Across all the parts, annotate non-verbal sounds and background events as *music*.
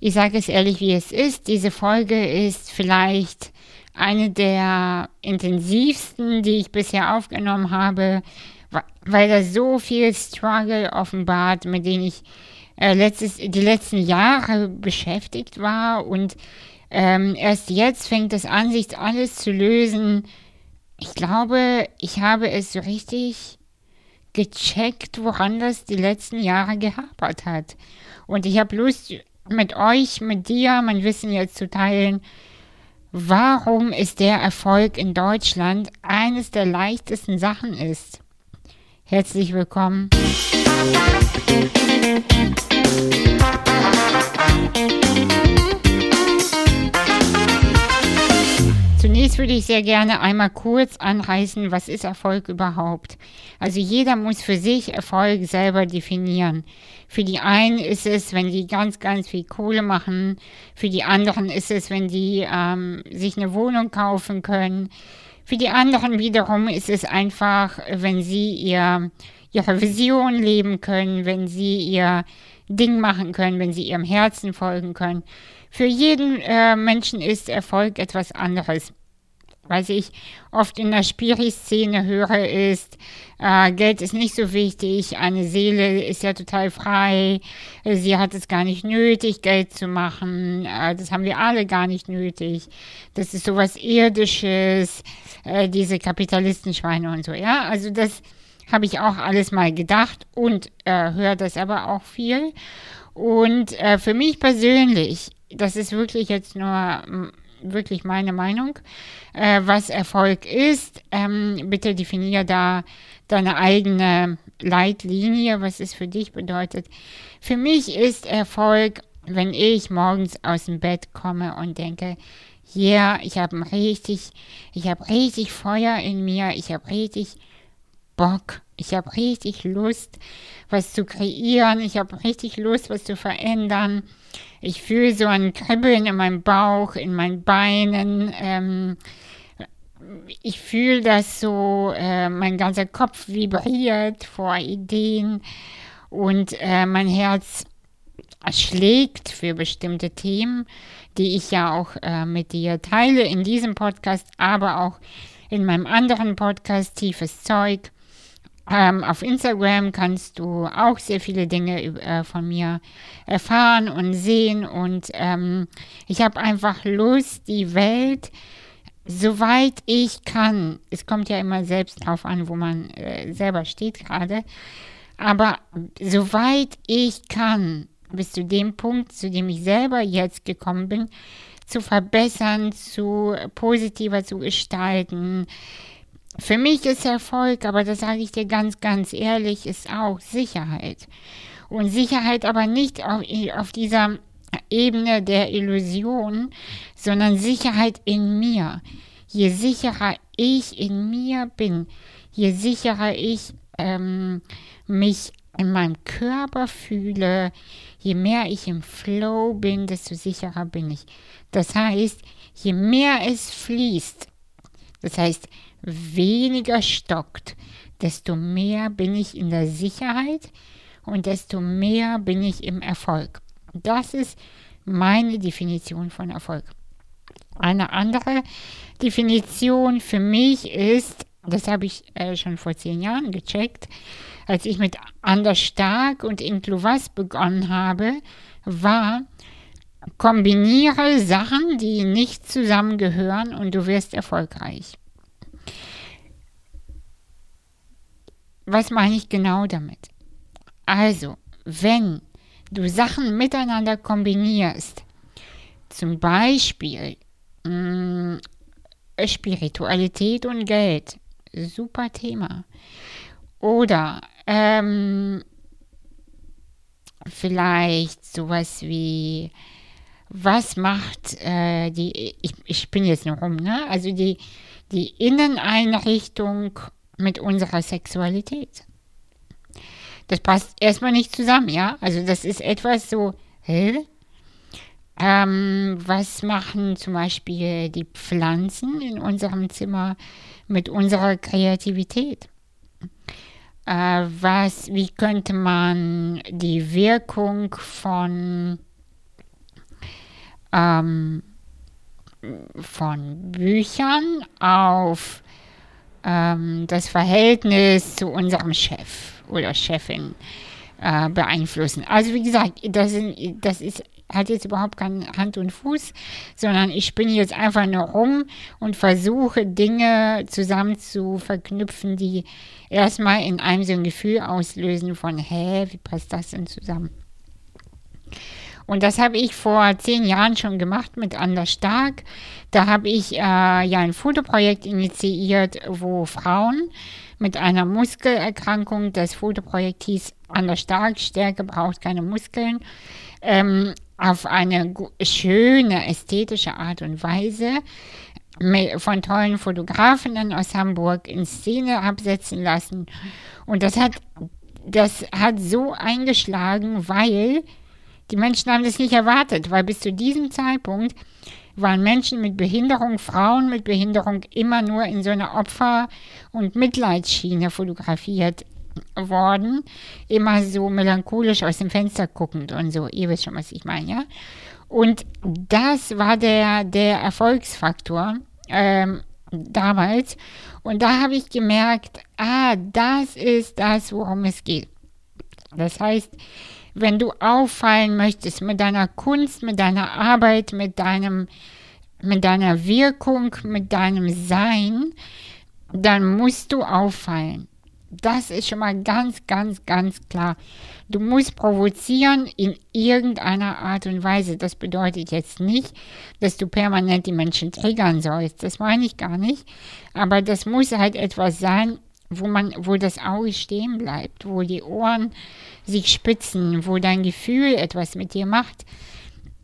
Ich sage es ehrlich, wie es ist. Diese Folge ist vielleicht eine der intensivsten, die ich bisher aufgenommen habe, weil da so viel Struggle offenbart, mit denen ich äh, letztes, die letzten Jahre beschäftigt war und ähm, erst jetzt fängt es an, sich alles zu lösen. Ich glaube, ich habe es so richtig gecheckt, woran das die letzten Jahre gehapert hat. Und ich habe Lust, mit euch, mit dir, mein Wissen jetzt zu teilen. Warum ist der Erfolg in Deutschland eines der leichtesten Sachen ist? Herzlich willkommen. Zunächst würde ich sehr gerne einmal kurz anreißen, was ist Erfolg überhaupt. Also jeder muss für sich Erfolg selber definieren. Für die einen ist es, wenn die ganz, ganz viel Kohle machen. Für die anderen ist es, wenn die ähm, sich eine Wohnung kaufen können. Für die anderen wiederum ist es einfach, wenn sie ihr, ihre Vision leben können, wenn sie ihr Ding machen können, wenn sie ihrem Herzen folgen können. Für jeden äh, Menschen ist Erfolg etwas anderes. Was ich oft in der Spiri-Szene höre, ist, äh, Geld ist nicht so wichtig, eine Seele ist ja total frei, sie hat es gar nicht nötig, Geld zu machen, äh, das haben wir alle gar nicht nötig, das ist sowas Irdisches, äh, diese Kapitalistenschweine und so, ja, also das habe ich auch alles mal gedacht und äh, höre das aber auch viel. Und äh, für mich persönlich, das ist wirklich jetzt nur wirklich meine Meinung, äh, was Erfolg ist. Ähm, bitte definiere da deine eigene Leitlinie, was es für dich bedeutet. Für mich ist Erfolg, wenn ich morgens aus dem Bett komme und denke, ja, yeah, ich habe richtig, ich habe richtig Feuer in mir, ich habe richtig Bock. Ich habe richtig Lust, was zu kreieren. Ich habe richtig Lust, was zu verändern. Ich fühle so ein Kribbeln in meinem Bauch, in meinen Beinen. Ähm, ich fühle, dass so äh, mein ganzer Kopf vibriert vor Ideen und äh, mein Herz schlägt für bestimmte Themen, die ich ja auch äh, mit dir teile in diesem Podcast, aber auch in meinem anderen Podcast Tiefes Zeug. Ähm, auf Instagram kannst du auch sehr viele Dinge äh, von mir erfahren und sehen. Und ähm, ich habe einfach Lust, die Welt, soweit ich kann, es kommt ja immer selbst drauf an, wo man äh, selber steht gerade, aber soweit ich kann, bis zu dem Punkt, zu dem ich selber jetzt gekommen bin, zu verbessern, zu positiver zu gestalten, für mich ist Erfolg, aber das sage ich dir ganz, ganz ehrlich, ist auch Sicherheit. Und Sicherheit aber nicht auf, auf dieser Ebene der Illusion, sondern Sicherheit in mir. Je sicherer ich in mir bin, je sicherer ich ähm, mich in meinem Körper fühle, je mehr ich im Flow bin, desto sicherer bin ich. Das heißt, je mehr es fließt, das heißt, weniger stockt, desto mehr bin ich in der Sicherheit und desto mehr bin ich im Erfolg. Das ist meine Definition von Erfolg. Eine andere Definition für mich ist, das habe ich äh, schon vor zehn Jahren gecheckt, als ich mit Anders Stark und Inklu Was begonnen habe, war, kombiniere Sachen, die nicht zusammengehören und du wirst erfolgreich. Was meine ich genau damit? Also, wenn du Sachen miteinander kombinierst, zum Beispiel mh, mm, Spiritualität und Geld, super Thema. Oder ähm, vielleicht sowas wie, was macht äh, die, ich, ich bin jetzt noch rum, ne? Also die, die Inneneinrichtung mit unserer Sexualität. Das passt erstmal nicht zusammen, ja? Also das ist etwas so, hä? Ähm, was machen zum Beispiel die Pflanzen in unserem Zimmer mit unserer Kreativität? Äh, was, wie könnte man die Wirkung von ähm, von Büchern auf ähm, das Verhältnis zu unserem Chef oder Chefin äh, beeinflussen. Also wie gesagt, das, das ist, hat jetzt überhaupt keinen Hand und Fuß, sondern ich spinne jetzt einfach nur rum und versuche Dinge zusammen zu verknüpfen, die erstmal in einem so ein Gefühl auslösen von, hä, wie passt das denn zusammen? Und das habe ich vor zehn Jahren schon gemacht mit Anders Stark. Da habe ich äh, ja ein Fotoprojekt initiiert, wo Frauen mit einer Muskelerkrankung, das Fotoprojekt hieß Anders Stark, Stärke braucht keine Muskeln, ähm, auf eine schöne ästhetische Art und Weise von tollen Fotografinnen aus Hamburg in Szene absetzen lassen. Und das hat, das hat so eingeschlagen, weil die Menschen haben das nicht erwartet, weil bis zu diesem Zeitpunkt waren Menschen mit Behinderung, Frauen mit Behinderung immer nur in so einer Opfer- und Mitleidsschiene fotografiert worden. Immer so melancholisch aus dem Fenster guckend und so. Ihr wisst schon, was ich meine, ja? Und das war der, der Erfolgsfaktor ähm, damals. Und da habe ich gemerkt, ah, das ist das, worum es geht. Das heißt, wenn du auffallen möchtest mit deiner Kunst, mit deiner Arbeit, mit deinem, mit deiner Wirkung, mit deinem Sein, dann musst du auffallen. Das ist schon mal ganz, ganz, ganz klar. Du musst provozieren in irgendeiner Art und Weise. Das bedeutet jetzt nicht, dass du permanent die Menschen triggern sollst. Das meine ich gar nicht. Aber das muss halt etwas sein, wo man, wo das Auge stehen bleibt, wo die Ohren sich spitzen, wo dein Gefühl etwas mit dir macht,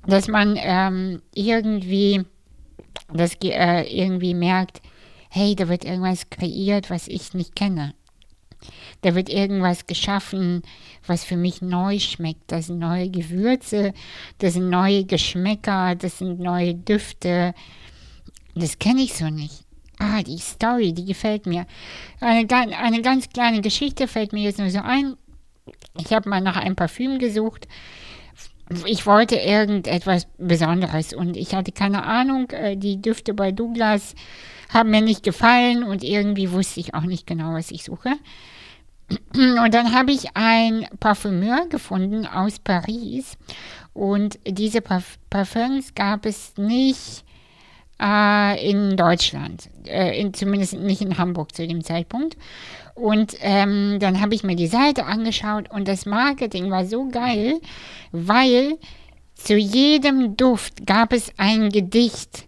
dass man ähm, irgendwie, das, äh, irgendwie merkt, hey, da wird irgendwas kreiert, was ich nicht kenne. Da wird irgendwas geschaffen, was für mich neu schmeckt. Das sind neue Gewürze, das sind neue Geschmäcker, das sind neue Düfte. Das kenne ich so nicht. Ah, die Story, die gefällt mir. Eine, eine ganz kleine Geschichte fällt mir jetzt nur so ein. Ich habe mal nach einem Parfüm gesucht. Ich wollte irgendetwas Besonderes und ich hatte keine Ahnung. Äh, die Düfte bei Douglas haben mir nicht gefallen und irgendwie wusste ich auch nicht genau, was ich suche. *clears throat* Und dann habe ich einen Parfümeur gefunden aus Paris und diese Parf Parfums gab es nicht äh, in Deutschland, äh, in, zumindest nicht in Hamburg zu dem Zeitpunkt. Und ähm, dann habe ich mir die Seite angeschaut und das Marketing war so geil, weil zu jedem Duft gab es ein Gedicht.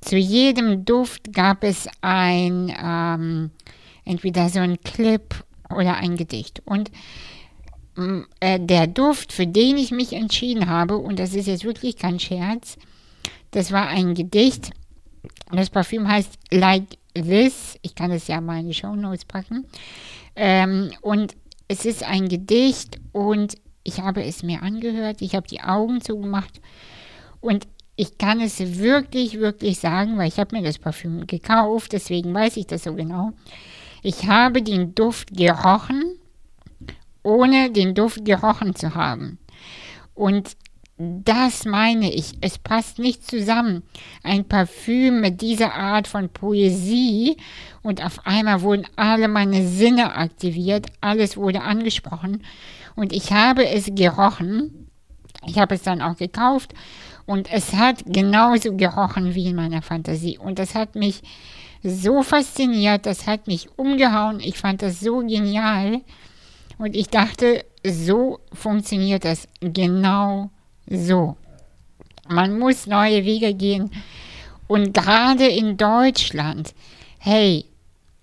Zu jedem Duft gab es ein, ähm, entweder so ein Clip oder ein Gedicht. Und äh, der Duft, für den ich mich entschieden habe, und das ist jetzt wirklich kein Scherz, das war ein Gedicht. Das Parfüm heißt Like This. Ich kann es ja mal in die Show Notes packen. Ähm, und es ist ein Gedicht und ich habe es mir angehört. Ich habe die Augen zugemacht und ich kann es wirklich, wirklich sagen, weil ich habe mir das Parfüm gekauft, deswegen weiß ich das so genau. Ich habe den Duft gerochen, ohne den Duft gerochen zu haben. Und das meine ich. Es passt nicht zusammen. Ein Parfüm mit dieser Art von Poesie und auf einmal wurden alle meine Sinne aktiviert, alles wurde angesprochen und ich habe es gerochen. Ich habe es dann auch gekauft und es hat genauso gerochen wie in meiner Fantasie und das hat mich so fasziniert, das hat mich umgehauen. Ich fand das so genial und ich dachte, so funktioniert das genau so, man muss neue Wege gehen. Und gerade in Deutschland, hey,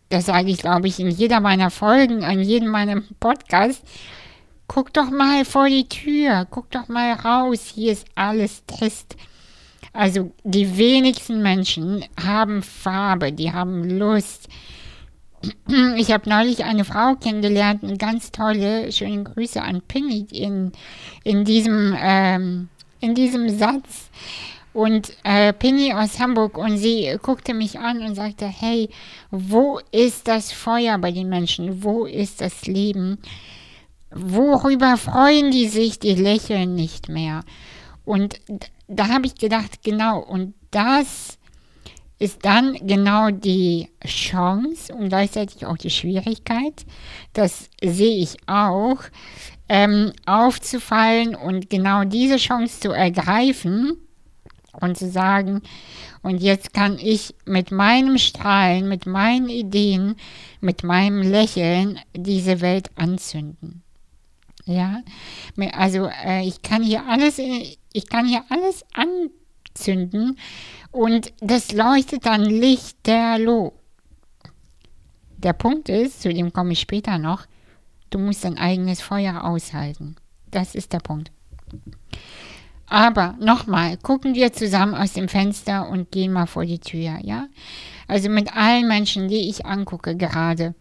das sage ich, glaube ich, in jeder meiner Folgen, an jedem meiner Podcasts, guck doch mal vor die Tür, guck doch mal raus, hier ist alles Test. Also die wenigsten Menschen haben Farbe, die haben Lust. Ich habe neulich eine Frau kennengelernt, eine ganz tolle, schöne Grüße an Penny in, in, diesem, ähm, in diesem Satz. Und äh, Penny aus Hamburg und sie guckte mich an und sagte, hey, wo ist das Feuer bei den Menschen? Wo ist das Leben? Worüber freuen die sich? Die lächeln nicht mehr. Und da habe ich gedacht, genau, und das ist dann genau die Chance und gleichzeitig auch die Schwierigkeit, das sehe ich auch, ähm, aufzufallen und genau diese Chance zu ergreifen und zu sagen, und jetzt kann ich mit meinem Strahlen, mit meinen Ideen, mit meinem Lächeln diese Welt anzünden. Ja, also äh, ich kann hier alles, ich kann hier alles anzünden und das leuchtet dann lichterloh. Der Punkt ist, zu dem komme ich später noch, du musst dein eigenes Feuer aushalten. Das ist der Punkt. Aber nochmal, gucken wir zusammen aus dem Fenster und gehen mal vor die Tür, ja? Also mit allen Menschen, die ich angucke gerade.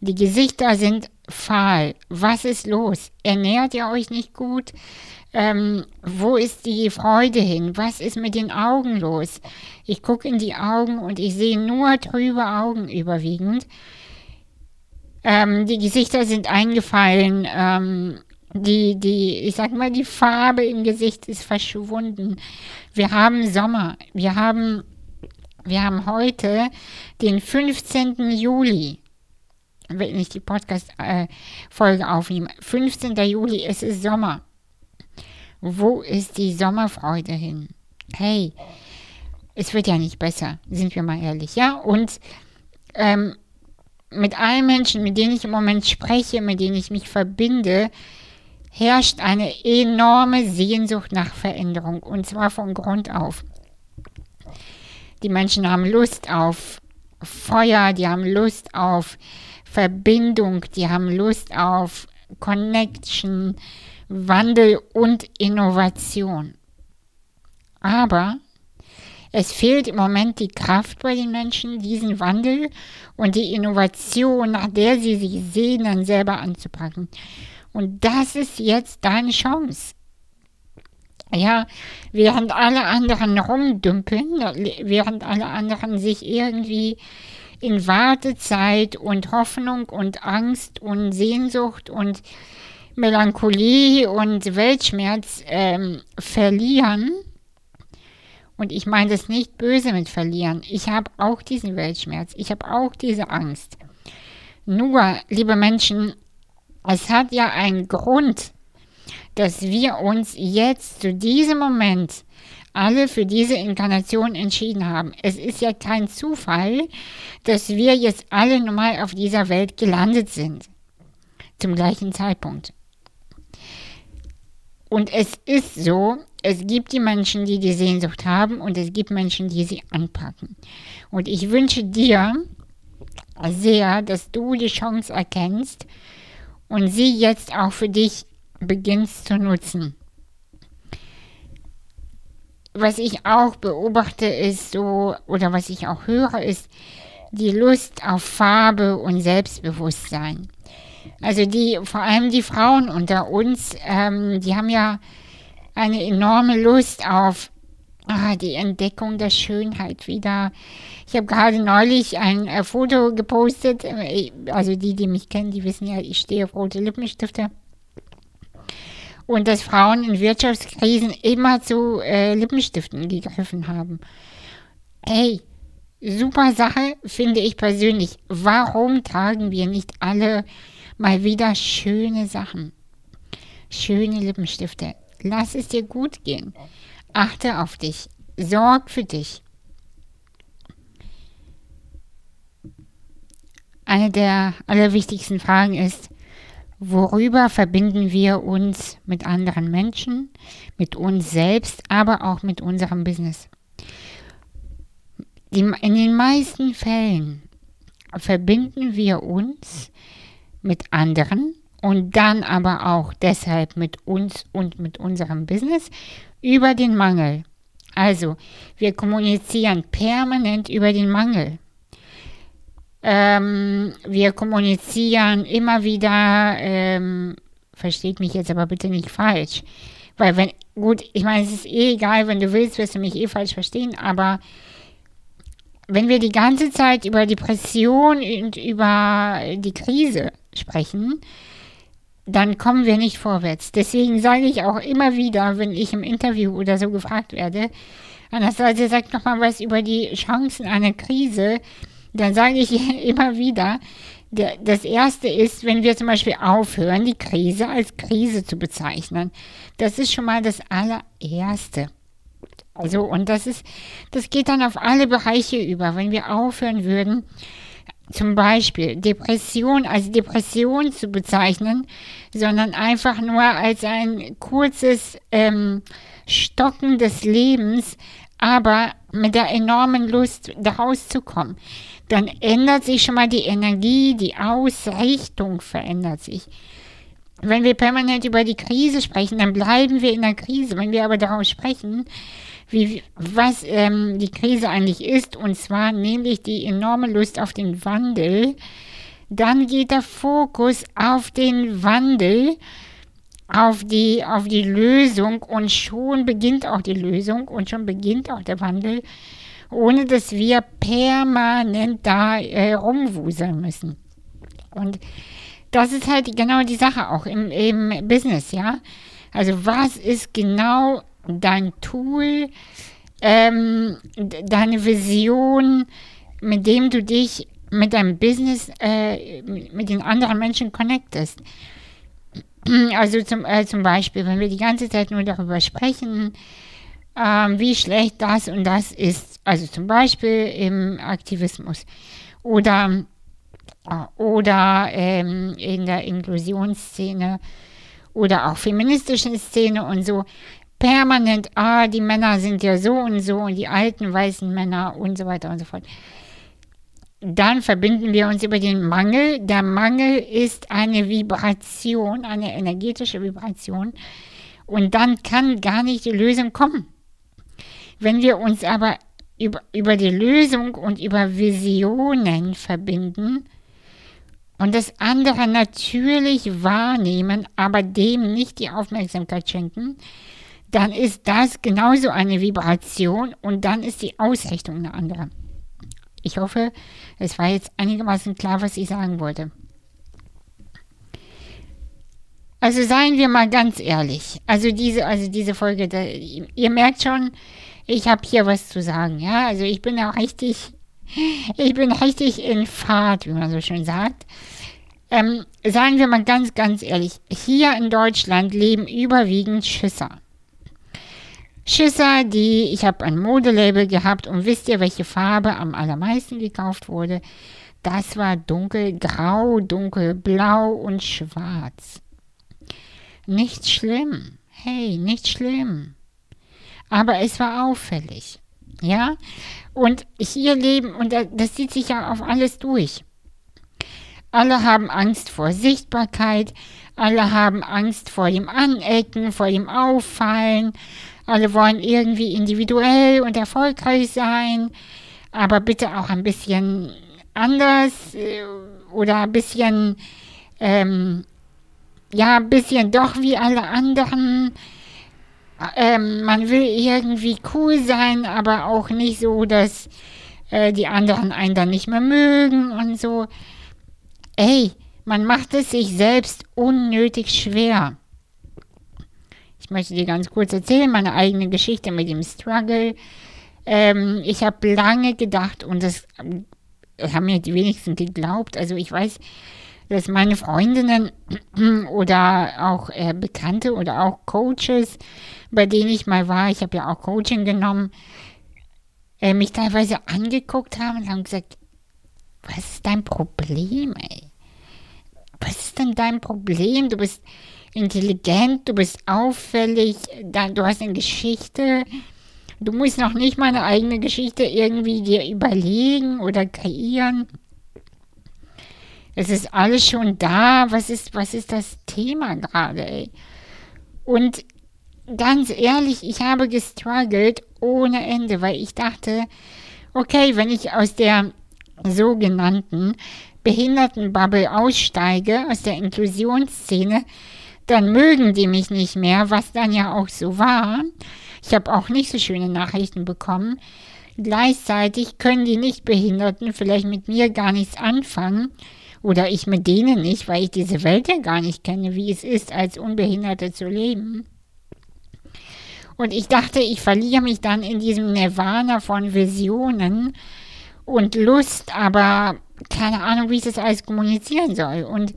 Die Gesichter sind fahl. Was ist los? Ernährt ihr euch nicht gut? Ähm, wo ist die Freude hin? Was ist mit den Augen los? Ich gucke in die Augen und ich sehe nur trübe Augen überwiegend. Ähm, die Gesichter sind eingefallen. Ähm, die, die, ich sag mal, die Farbe im Gesicht ist verschwunden. Wir haben Sommer. Wir haben, wir haben heute den 15. Juli wenn ich die Podcast-Folge äh, aufnehme. 15. Juli, es ist Sommer. Wo ist die Sommerfreude hin? Hey, es wird ja nicht besser, sind wir mal ehrlich, ja? Und ähm, mit allen Menschen, mit denen ich im Moment spreche, mit denen ich mich verbinde, herrscht eine enorme Sehnsucht nach Veränderung und zwar von Grund auf. Die Menschen haben Lust auf Feuer, die haben Lust auf Verbindung, die haben Lust auf Connection, Wandel und Innovation. Aber es fehlt im Moment die Kraft bei den Menschen, diesen Wandel und die Innovation, nach der sie sich sehnen, selber anzupacken. Und das ist jetzt deine Chance. Ja, während alle anderen rumdümpeln, während alle anderen sich irgendwie in Wartezeit und Hoffnung und Angst und Sehnsucht und Melancholie und Weltschmerz ähm, verlieren. Und ich meine das nicht böse mit verlieren. Ich habe auch diesen Weltschmerz. Ich habe auch diese Angst. Nur, liebe Menschen, es hat ja einen Grund, dass wir uns jetzt zu diesem Moment alle für diese Inkarnation entschieden haben. Es ist ja kein Zufall, dass wir jetzt alle nochmal auf dieser Welt gelandet sind. Zum gleichen Zeitpunkt. Und es ist so, es gibt die Menschen, die die Sehnsucht haben und es gibt Menschen, die sie anpacken. Und ich wünsche dir sehr, dass du die Chance erkennst und sie jetzt auch für dich beginnst zu nutzen. Was ich auch beobachte ist so, oder was ich auch höre, ist die Lust auf Farbe und Selbstbewusstsein. Also die, vor allem die Frauen unter uns, ähm, die haben ja eine enorme Lust auf ah, die Entdeckung der Schönheit wieder. Ich habe gerade neulich ein äh, Foto gepostet. Äh, also die, die mich kennen, die wissen ja, ich stehe auf rote Lippenstifte. Und dass Frauen in Wirtschaftskrisen immer zu äh, Lippenstiften gegriffen haben. Hey, super Sache, finde ich persönlich. Warum tragen wir nicht alle mal wieder schöne Sachen. Schöne Lippenstifte. Lass es dir gut gehen. Achte auf dich. Sorg für dich. Eine der allerwichtigsten Fragen ist, worüber verbinden wir uns mit anderen Menschen, mit uns selbst, aber auch mit unserem Business? in den meisten Fällen verbinden wir uns mit anderen und dann aber auch deshalb mit uns und mit unserem Business über den Mangel. Also, wir kommunizieren permanent über den Mangel. Ähm, wir kommunizieren immer wieder, ähm, versteht mich jetzt aber bitte nicht falsch, weil wenn, gut, ich meine, es ist eh egal, wenn du willst, wirst du mich eh falsch verstehen, aber wenn wir die ganze Zeit über Depression und über die Krise sprechen, dann kommen wir nicht vorwärts. Deswegen sage ich auch immer wieder, wenn ich im Interview oder so gefragt werde, Anastasia sagt nochmal was über die Chancen einer Krise, dann sage ich *laughs* immer wieder, das erste ist, wenn wir zum Beispiel aufhören, die Krise als Krise zu bezeichnen. Das ist schon mal das allererste. Also, und das ist, das geht dann auf alle Bereiche über. Wenn wir aufhören würden, zum Beispiel Depression als Depression zu bezeichnen, sondern einfach nur als ein kurzes ähm, Stocken des Lebens, aber mit der enormen Lust daraus zu kommen, dann ändert sich schon mal die Energie, die Ausrichtung verändert sich. Wenn wir permanent über die Krise sprechen, dann bleiben wir in der Krise. Wenn wir aber daraus sprechen, wie, was ähm, die Krise eigentlich ist, und zwar nämlich die enorme Lust auf den Wandel, dann geht der Fokus auf den Wandel, auf die, auf die Lösung und schon beginnt auch die Lösung und schon beginnt auch der Wandel, ohne dass wir permanent da äh, rumwuseln müssen. Und das ist halt genau die Sache auch im, im Business, ja. Also was ist genau dein Tool, ähm, deine Vision, mit dem du dich mit deinem Business, äh, mit den anderen Menschen connectest. *clears throat* Also zum, äh, zum Beispiel, wenn wir die ganze Zeit nur darüber sprechen, ähm, wie schlecht das und das ist, also zum Beispiel im Aktivismus oder, äh, oder ähm, in der Inklusionsszene oder auch feministischen Szene und so, permanent, ah, die Männer sind ja so und so und die alten weißen Männer und so weiter und so fort. Dann verbinden wir uns über den Mangel. Der Mangel ist eine Vibration, eine energetische Vibration. Und dann kann gar nicht die Lösung kommen. Wenn wir uns aber über, über die Lösung und über Visionen verbinden und das andere natürlich wahrnehmen, aber dem nicht die Aufmerksamkeit schenken, dann ist das genauso eine Vibration und dann ist die Ausrichtung eine andere. Ich hoffe, es war jetzt einigermaßen klar, was ich sagen wollte. Also seien wir mal ganz ehrlich. Also diese, also diese Folge, da, ihr merkt schon, ich habe hier was zu sagen. Ja, also ich bin auch richtig, ich bin richtig in Fahrt, wie man so schön sagt. Ähm, seien wir mal ganz, ganz ehrlich. Hier in Deutschland leben überwiegend Schisser. Schisser, die, ich habe ein Modelabel gehabt und wisst ihr, welche Farbe am allermeisten gekauft wurde? Das war dunkelgrau, dunkelblau und schwarz. Nicht schlimm. Hey, nicht schlimm. Aber es war auffällig. Ja? Und hier leben, und das zieht sich ja auf alles durch. Alle haben Angst vor Sichtbarkeit, alle haben Angst vor dem Anecken, vor dem Auffallen, alle wollen irgendwie individuell und erfolgreich sein, aber bitte auch ein bisschen anders äh, oder ein bisschen, ähm, ja, ein bisschen doch wie alle anderen. Ähm, man will irgendwie cool sein, aber auch nicht so, dass äh, die anderen einen dann nicht mehr mögen und so. Ey, man macht es sich selbst unnötig schwer. Ich möchte dir ganz kurz erzählen, meine eigene Geschichte mit dem Struggle. Ähm, ich habe lange gedacht und das haben mir die wenigsten geglaubt. Also ich weiß, dass meine Freundinnen *clears throat* oder auch äh, Bekannte oder auch Coaches, bei denen ich mal war, ich habe ja auch Coaching genommen, äh, mich teilweise angeguckt haben und haben gesagt, was ist dein Problem, ey? Was ist denn dein Problem? Du bist intelligent, du bist auffällig, du hast eine Geschichte. Du musst noch nicht mal eine eigene Geschichte irgendwie dir überlegen oder kreieren. Es ist alles schon da. Was ist, was ist das Thema gerade? Und ganz ehrlich, ich habe gestruggelt ohne Ende, weil ich dachte, okay, wenn ich aus der sogenannten Behindertenbubble aussteige, aus der Inklusionsszene, dann mögen die mich nicht mehr, was dann ja auch so war. Ich habe auch nicht so schöne Nachrichten bekommen. Gleichzeitig können die Nichtbehinderten vielleicht mit mir gar nichts anfangen Oder ich mit denen nicht, weil ich diese Welt ja gar nicht kenne, wie es ist, als Unbehinderte zu leben. Und ich dachte, ich verliere mich dann in diesem Nirvana von Visionen und Lust, aber keine Ahnung, wie ich das alles kommunizieren soll. Und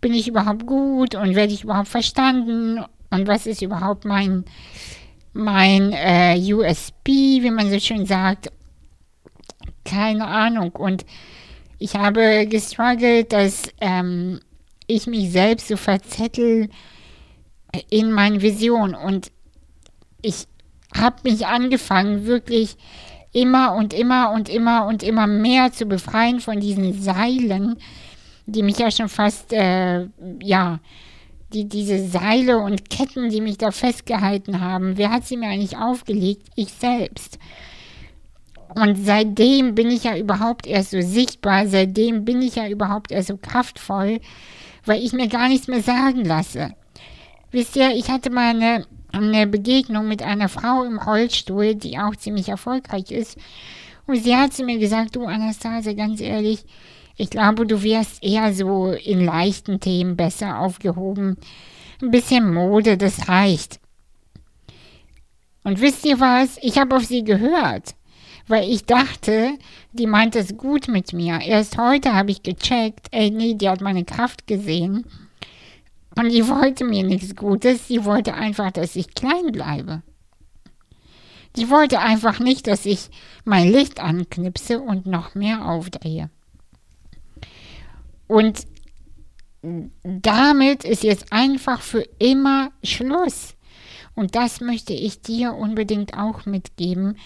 bin ich überhaupt gut und werde ich überhaupt verstanden? Und was ist überhaupt mein, mein äh, USB, wie man so schön sagt? Keine Ahnung. Und ich habe gestruggelt, dass ähm, ich mich selbst so verzettel in meinen Visionen. Und ich habe mich angefangen, wirklich immer und immer und immer und immer mehr zu befreien von diesen Seilen, die mich ja schon fast, äh, ja, die, diese Seile und Ketten, die mich da festgehalten haben. Wer hat sie mir eigentlich aufgelegt? Ich selbst. Und seitdem bin ich ja überhaupt erst so sichtbar, seitdem bin ich ja überhaupt erst so kraftvoll, weil ich mir gar nichts mehr sagen lasse. Wisst ihr, ich hatte mal eine eine Begegnung mit einer Frau im Rollstuhl, die auch ziemlich erfolgreich ist. Und sie hat zu mir gesagt, du Anastasia, ganz ehrlich, ich glaube, du wärst eher so in leichten Themen besser aufgehoben. Ein bisschen Mode, das reicht. Und wisst ihr was? Ich habe auf sie gehört, weil ich dachte, die meint es gut mit mir. Erst heute habe ich gecheckt, ey, nee, die hat meine Kraft gesehen und die wollte mir nichts Gutes, sie wollte einfach, dass ich klein bleibe. Die wollte einfach nicht, dass ich mein Licht anknipse und noch mehr aufdrehe. Und damit ist jetzt einfach für immer Schluss. Und das möchte ich dir unbedingt auch mitgeben.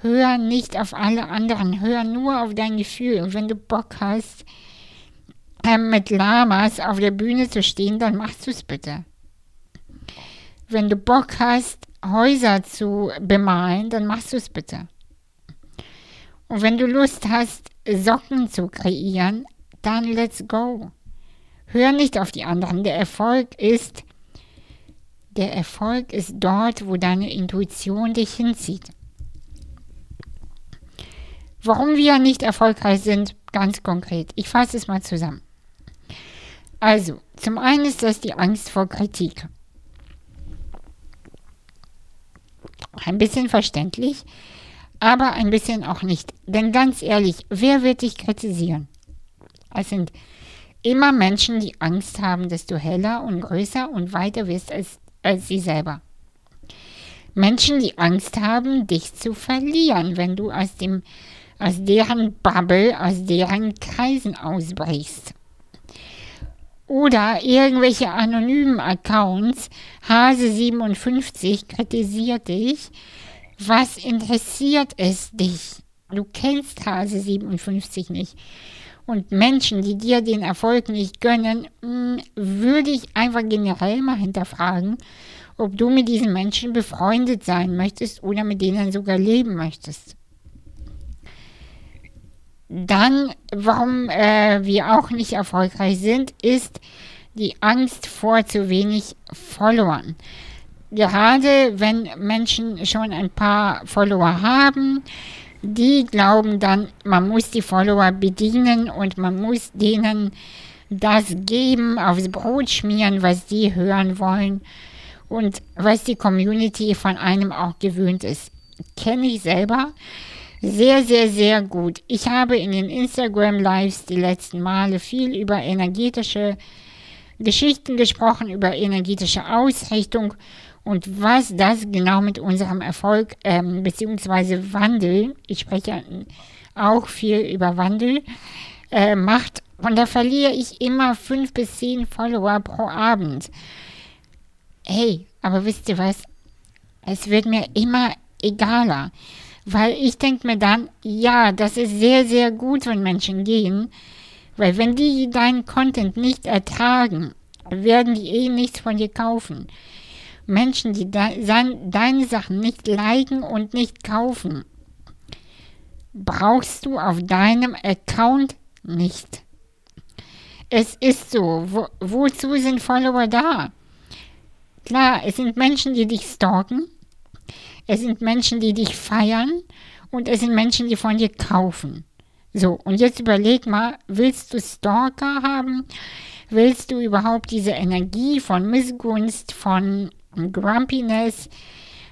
Hör nicht auf alle anderen, hör nur auf dein Gefühl. Und wenn du Bock hast, ähm, mit Lamas auf der Bühne zu stehen, dann machst du es bitte. Wenn du Bock hast, Häuser zu bemalen, dann machst du es bitte. Und wenn du Lust hast, Socken zu kreieren, dann let's go. Hör nicht auf die anderen. Der Erfolg ist, der Erfolg ist dort, wo deine Intuition dich hinzieht. Warum wir nicht erfolgreich sind, ganz konkret. Ich fasse es mal zusammen. Also, zum einen ist das die Angst vor Kritik. Ein bisschen verständlich, aber ein bisschen auch nicht. Denn ganz ehrlich, wer wird dich kritisieren? Es sind immer Menschen, die Angst haben, dass du heller und größer und weiter wirst als, als sie selber. Menschen, die Angst haben, dich zu verlieren, wenn du aus, dem, aus deren Bubble, aus deren Kreisen ausbrichst oder irgendwelche anonymen Accounts, Hase57 kritisiert dich. Was interessiert es dich? Du kennst Hase57 nicht. Und Menschen, die dir den Erfolg nicht gönnen, hm, würde ich einfach generell mal hinterfragen, ob du mit diesen Menschen befreundet sein möchtest oder mit denen sogar leben möchtest. Dann, warum äh, wir auch nicht erfolgreich sind, ist die Angst vor zu wenig Followern. Gerade wenn Menschen schon ein paar Follower haben, die glauben dann, man muss die Follower bedienen und man muss denen das geben, aufs Brot schmieren, was die hören wollen und was die Community von einem auch gewöhnt ist. Kenne ich selber sehr, sehr, sehr gut. Ich habe in den Instagram Lives die letzten Male viel über energetische Geschichten gesprochen, über energetische Ausrichtung und was das genau mit unserem Erfolg ähm, bzw. Wandel, ich spreche auch viel über Wandel, äh, macht. Und da verliere ich immer fünf bis zehn Follower pro Abend. Hey, aber wisst ihr was? Es wird mir immer egaler. Weil ich denke mir dann, ja, das ist sehr, sehr gut, wenn Menschen gehen. Weil wenn die deinen Content nicht ertragen, werden die eh nichts von dir kaufen. Menschen, die de deine Sachen nicht liken und nicht kaufen, brauchst du auf deinem Account nicht. Es ist so. Wo, wozu sind Follower da? Klar, es sind Menschen, die dich stalken, es sind Menschen, die dich feiern und es sind Menschen, die von dir kaufen. So, und jetzt überleg mal, willst du Stalker haben? Willst du überhaupt diese Energie von Missgunst, von Grumpiness,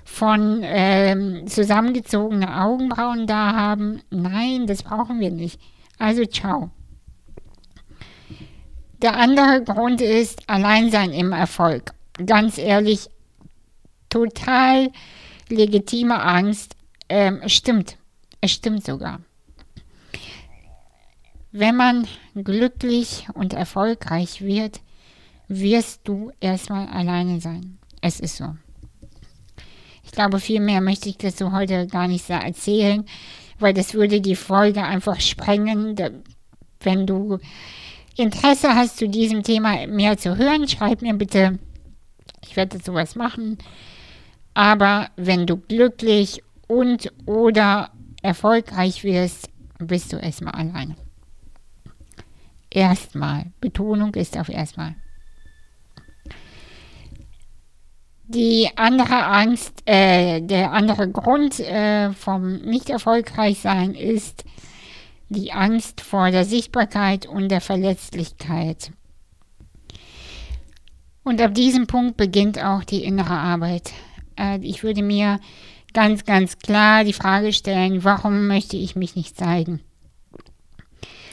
von ähm, zusammengezogene Augenbrauen da haben? Nein, das brauchen wir nicht. Also ciao. Der andere Grund ist Alleinsein im Erfolg. Ganz ehrlich, total legitime Angst. Ähm, stimmt. Es stimmt sogar. Wenn man glücklich und erfolgreich wird, wirst du erstmal alleine sein. Es ist so. Ich glaube, viel mehr möchte ich dazu heute gar nicht so erzählen, weil das würde die Folge einfach sprengen. Wenn du Interesse hast, zu diesem Thema mehr zu hören, schreib mir bitte. Ich werde sowas machen. Aber wenn du glücklich und oder erfolgreich wirst, bist du erstmal alleine. Erstmal. Betonung ist auf erstmal. Die andere Angst, äh, der andere Grund äh, vom nicht erfolgreich sein ist die Angst vor der Sichtbarkeit und der Verletzlichkeit. Und ab diesem Punkt beginnt auch die innere Arbeit. Äh, ich würde mir ganz, ganz klar die Frage stellen, warum möchte ich mich nicht zeigen?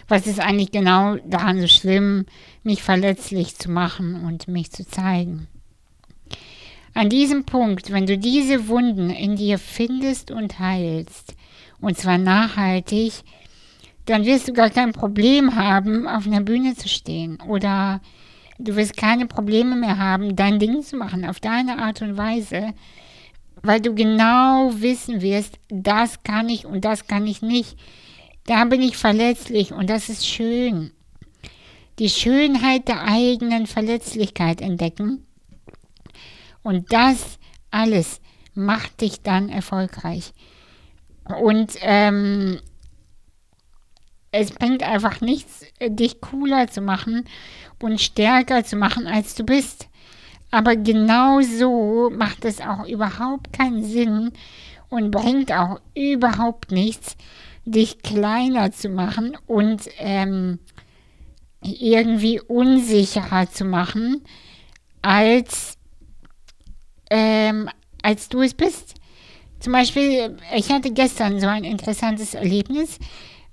was ist eigentlich genau daran so schlimm, mich verletzlich zu machen und mich zu zeigen? An diesem Punkt, wenn du diese Wunden in dir findest und heilst, und zwar nachhaltig, dann wirst du gar kein Problem haben, auf einer Bühne zu stehen. Oder du wirst keine Probleme mehr haben, dein Ding zu machen, auf deine Art und Weise, weil du genau wissen wirst, das kann ich und das kann ich nicht. Da bin ich verletzlich und das ist schön. Die Schönheit der eigenen Verletzlichkeit entdecken. Und das alles macht dich dann erfolgreich. Und ähm, es bringt einfach nichts, dich cooler zu machen und stärker zu machen, als du bist. Aber genau so macht es auch überhaupt keinen Sinn und bringt auch überhaupt nichts, dich kleiner zu machen und ähm, irgendwie unsicherer zu machen, als, ähm, als du es bist. Zum Beispiel, ich hatte gestern so ein interessantes Erlebnis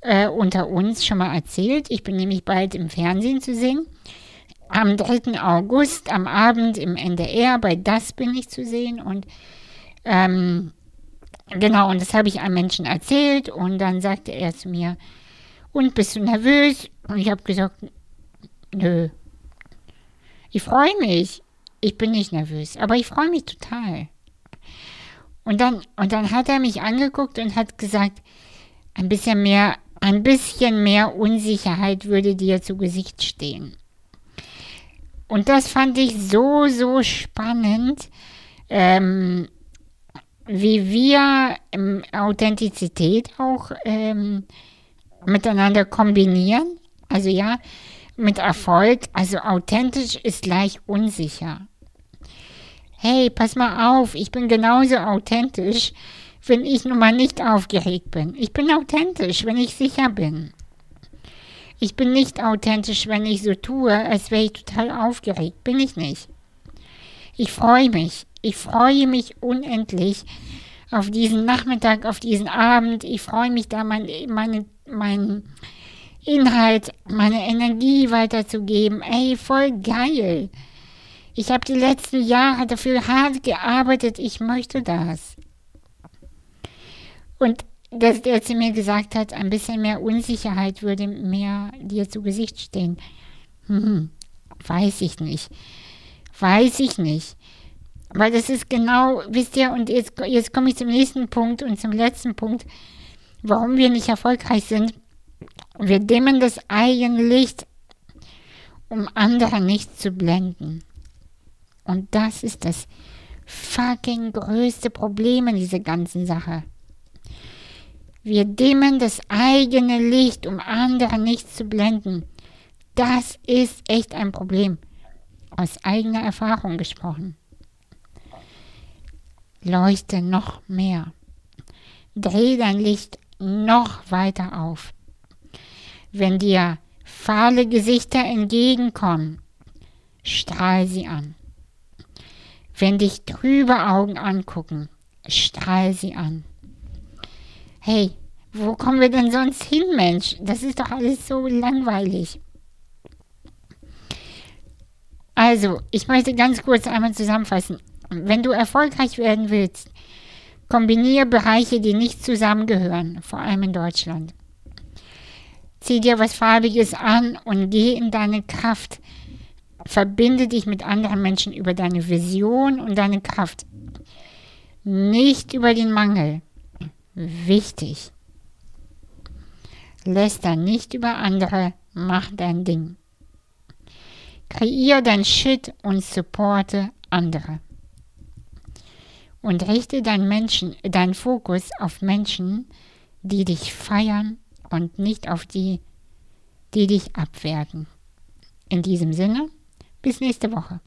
äh, unter uns schon mal erzählt. Ich bin nämlich bald im Fernsehen zu sehen. Am 3. August, am Abend im NDR, bei Das bin ich zu sehen. Und ähm, Genau, und das habe ich einem Menschen erzählt und dann sagte er zu mir, und bist du nervös? Und ich habe gesagt, nö. Ich freue mich. Ich bin nicht nervös, aber ich freue mich total. Und dann, und dann hat er mich angeguckt und hat gesagt, ein bisschen mehr, ein bisschen mehr Unsicherheit würde dir zu Gesicht stehen. Und das fand ich so, so spannend. Ähm, wie wir ähm, Authentizität auch ähm, miteinander kombinieren. Also ja, mit Erfolg. Also authentisch ist gleich unsicher. Hey, pass mal auf, ich bin genauso authentisch, wenn ich nun mal nicht aufgeregt bin. Ich bin authentisch, wenn ich sicher bin. Ich bin nicht authentisch, wenn ich so tue, als wäre ich total aufgeregt. Bin ich nicht. Ich freue mich. Ich freue mich unendlich auf diesen Nachmittag, auf diesen Abend. Ich freue mich da, mein, meine, mein Inhalt, meine Energie weiterzugeben. Ey, voll geil. Ich habe die letzten Jahre dafür hart gearbeitet. Ich möchte das. Und dass der zu mir gesagt hat, ein bisschen mehr Unsicherheit würde mehr dir zu Gesicht stehen. Hm, weiß ich nicht. Weiß ich nicht. Weil das ist genau, wisst ihr, und jetzt, jetzt komme ich zum nächsten Punkt und zum letzten Punkt, warum wir nicht erfolgreich sind. Wir dimmen das eigene Licht, um andere nicht zu blenden. Und das ist das fucking größte Problem in dieser ganzen Sache. Wir dimmen das eigene Licht, um andere nicht zu blenden. Das ist echt ein Problem. Aus eigener Erfahrung gesprochen leuchte noch mehr. Dreh dein Licht noch weiter auf. Wenn dir fahle Gesichter entgegenkommen, strahl sie an. Wenn dich trübe Augen angucken, strahl sie an. Hey, wo kommen wir denn sonst hin, Mensch? Das ist doch alles so langweilig. Also, ich möchte ganz kurz einmal zusammenfassen. Wenn du erfolgreich werden willst, kombiniere Bereiche, die nicht zusammengehören, vor allem in Deutschland. Zieh dir was Farbiges an und geh in deine Kraft. Verbinde dich mit anderen Menschen über deine Vision und deine Kraft. Nicht über den Mangel. Wichtig. Läster nicht über andere, mach dein Ding. Kreier dein Shit und supporte andere. Und richte deinen Menschen, deinen Fokus auf Menschen, die dich feiern und nicht auf die, die dich abwerten. In diesem Sinne, bis nächste Woche.